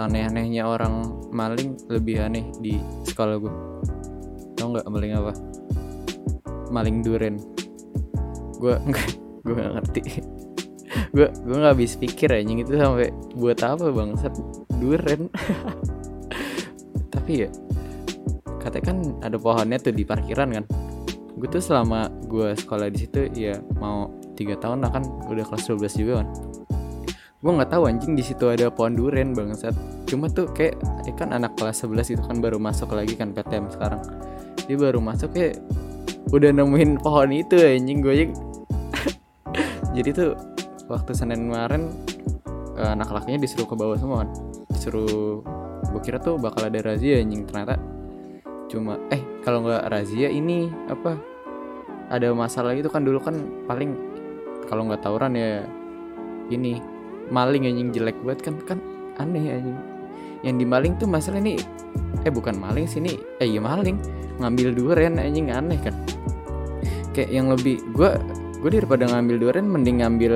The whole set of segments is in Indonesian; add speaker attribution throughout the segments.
Speaker 1: seaneh-anehnya orang maling lebih aneh di sekolah gue tau nggak maling apa? Maling duren gue enggak gue nggak ngerti. Gue gue nggak habis pikir anjing itu sampai buat apa bangsat? Duren tapi ya katanya kan ada pohonnya tuh di parkiran kan. Gue tuh selama gue sekolah di situ ya mau tiga tahun lah kan udah kelas 12 juga kan gue nggak tahu anjing di situ ada pohon duren bangsat. Cuma tuh kayak eh kan anak kelas 11 itu kan baru masuk lagi kan PTM sekarang. Dia baru masuk kayak udah nemuin pohon itu anjing gue jadi tuh waktu Senin kemarin eh, anak lakinya disuruh ke bawah semua kan. Disuruh gue kira tuh bakal ada razia anjing ternyata. Cuma eh kalau nggak razia ini apa ada masalah itu kan dulu kan paling kalau nggak tawuran ya ini maling anjing jelek banget kan kan aneh anjing. Yang dimaling tuh masalah ini eh bukan maling sih ini eh iya maling ngambil durian anjing aneh kan. Kayak yang lebih gue gue daripada ngambil durian mending ngambil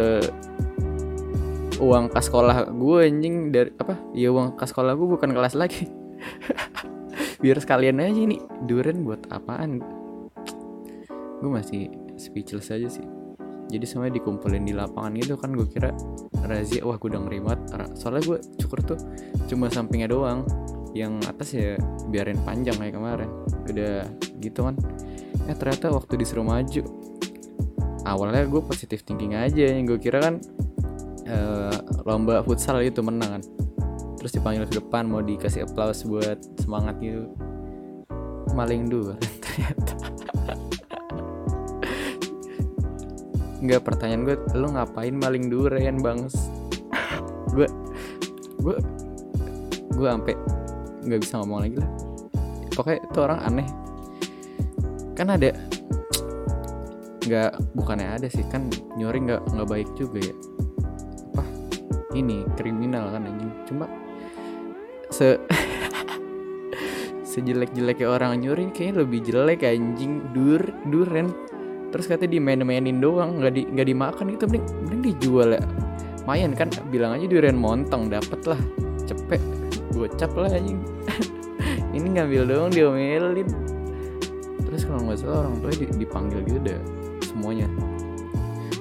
Speaker 1: uang kas sekolah gue anjing dari apa ya uang kas sekolah gue bukan kelas lagi. Biar sekalian aja ini durian buat apaan? Gue masih speechless aja sih jadi semuanya dikumpulin di lapangan gitu kan gue kira razia. Wah banget. Ra- soalnya gue cukur tuh cuma sampingnya doang. Yang atas ya biarin panjang kayak kemarin. Udah gitu kan. Eh ternyata waktu disuruh maju awalnya gue positif thinking aja. Yang gue kira kan eh, lomba futsal itu menang kan. Terus dipanggil ke depan mau dikasih applause buat semangat gitu. Maling dua ternyata nggak pertanyaan gue lu ngapain maling durian bangs? Gue gue gue sampai nggak bisa ngomong lagi lah. Pokoknya itu orang aneh. Kan ada nggak bukannya ada sih kan nyuri nggak nggak baik juga ya. Apa? Ini kriminal kan anjing. Cuma se sejelek-jeleknya orang nyuri kayaknya lebih jelek anjing. Dur duren terus katanya dimain-mainin doang nggak di nggak dimakan gitu mending mending dijual ya. Mayan kan bilang aja durian montong dapet lah. Cepet gocap lah anjing. Ini ngambil doang diomelin. Terus kalau nggak salah orang di- dipanggil gitu deh semuanya.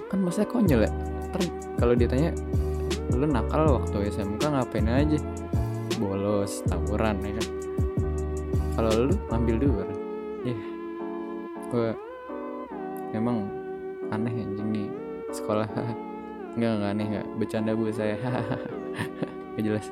Speaker 1: Kan masa konyol ya? Ntar kalau ditanya lu nakal waktu SMK ngapain aja? Bolos tawuran ya kan? Kalau lu ngambil dua ya gue emang aneh anjing nih sekolah. Nggak nggak aneh nggak bercanda bu saya. Nggak jelas